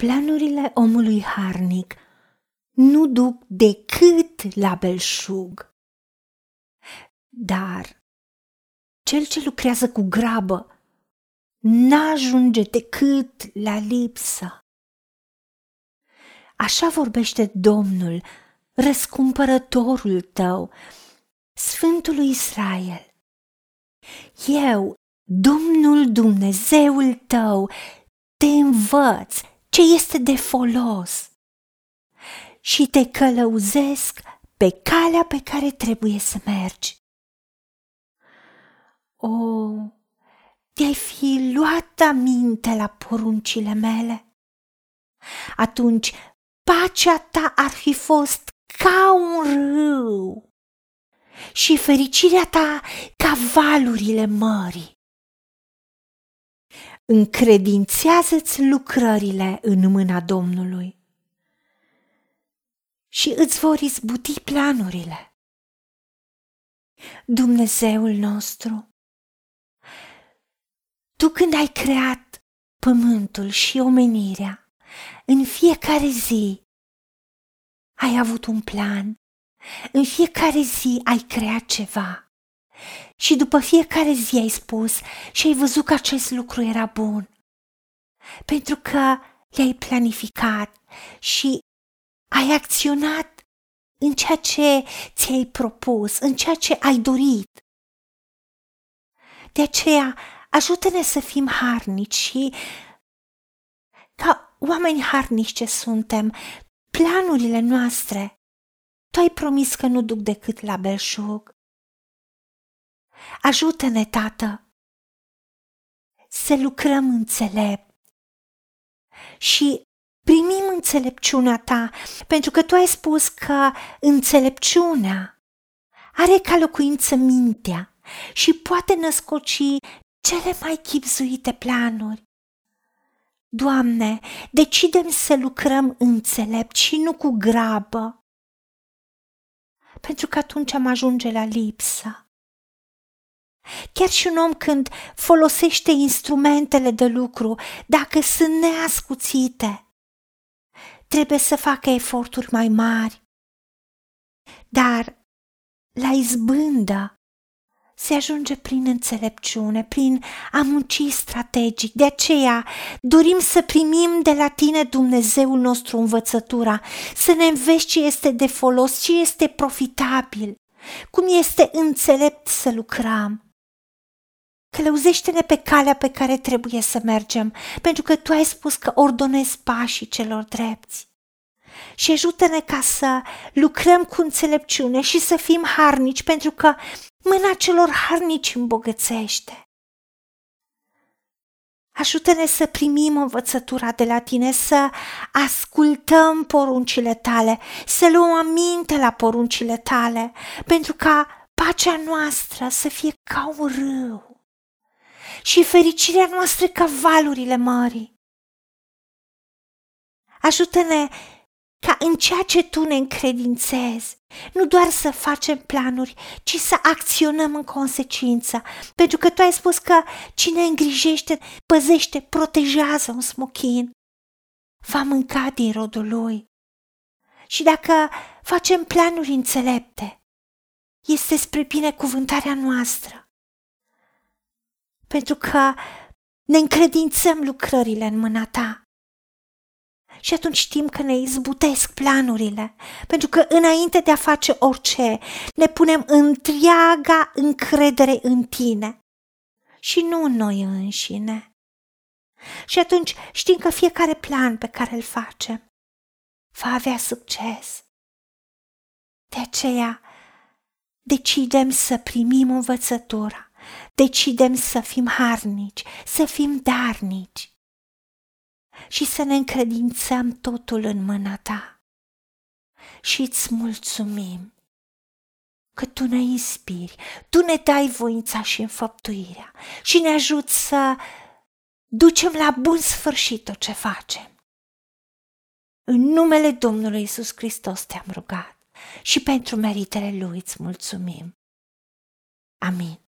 Planurile omului harnic nu duc decât la belșug. Dar cel ce lucrează cu grabă n-ajunge decât la lipsă. Așa vorbește Domnul, răscumpărătorul tău, Sfântul lui Israel. Eu, Domnul Dumnezeul tău, te învăț ce este de folos și te călăuzesc pe calea pe care trebuie să mergi. O, te-ai fi luat aminte la poruncile mele? Atunci pacea ta ar fi fost ca un râu și fericirea ta ca valurile mării. Încredințează-ți lucrările în mâna Domnului și îți vor izbuti planurile. Dumnezeul nostru, tu când ai creat pământul și omenirea, în fiecare zi ai avut un plan, în fiecare zi ai creat ceva. Și după fiecare zi ai spus și ai văzut că acest lucru era bun. Pentru că le-ai planificat și ai acționat în ceea ce ți-ai propus, în ceea ce ai dorit. De aceea, ajută-ne să fim harnici și ca oameni harnici ce suntem, planurile noastre, tu ai promis că nu duc decât la belșug. Ajută-ne, Tată, să lucrăm înțelept și primim înțelepciunea ta, pentru că tu ai spus că înțelepciunea are ca locuință mintea și poate născoci cele mai chipzuite planuri. Doamne, decidem să lucrăm înțelept și nu cu grabă, pentru că atunci am ajunge la lipsă. Chiar și un om când folosește instrumentele de lucru, dacă sunt neascuțite, trebuie să facă eforturi mai mari. Dar la izbândă se ajunge prin înțelepciune, prin a munci strategic. De aceea dorim să primim de la tine, Dumnezeul nostru, învățătura, să ne înveți ce este de folos, ce este profitabil, cum este înțelept să lucrăm. Călăuzește-ne pe calea pe care trebuie să mergem, pentru că tu ai spus că ordonezi pașii celor drepți. Și ajută-ne ca să lucrăm cu înțelepciune și să fim harnici, pentru că mâna celor harnici îmbogățește. Ajută-ne să primim învățătura de la tine, să ascultăm poruncile tale, să luăm aminte la poruncile tale, pentru ca pacea noastră să fie ca un râu și fericirea noastră ca valurile mării. Ajută-ne ca în ceea ce tu ne încredințezi, nu doar să facem planuri, ci să acționăm în consecință, pentru că tu ai spus că cine îngrijește, păzește, protejează un smochin, va mânca din rodul lui. Și dacă facem planuri înțelepte, este spre binecuvântarea noastră pentru că ne încredințăm lucrările în mâna ta. Și atunci știm că ne izbutesc planurile, pentru că înainte de a face orice, ne punem întreaga încredere în tine și nu în noi înșine. Și atunci știm că fiecare plan pe care îl facem va avea succes. De aceea decidem să primim învățătura decidem să fim harnici, să fim darnici și să ne încredințăm totul în mâna ta. Și îți mulțumim că tu ne inspiri, tu ne dai voința și înfăptuirea și ne ajuți să ducem la bun sfârșit tot ce facem. În numele Domnului Isus Hristos te-am rugat și pentru meritele Lui îți mulțumim. Amin.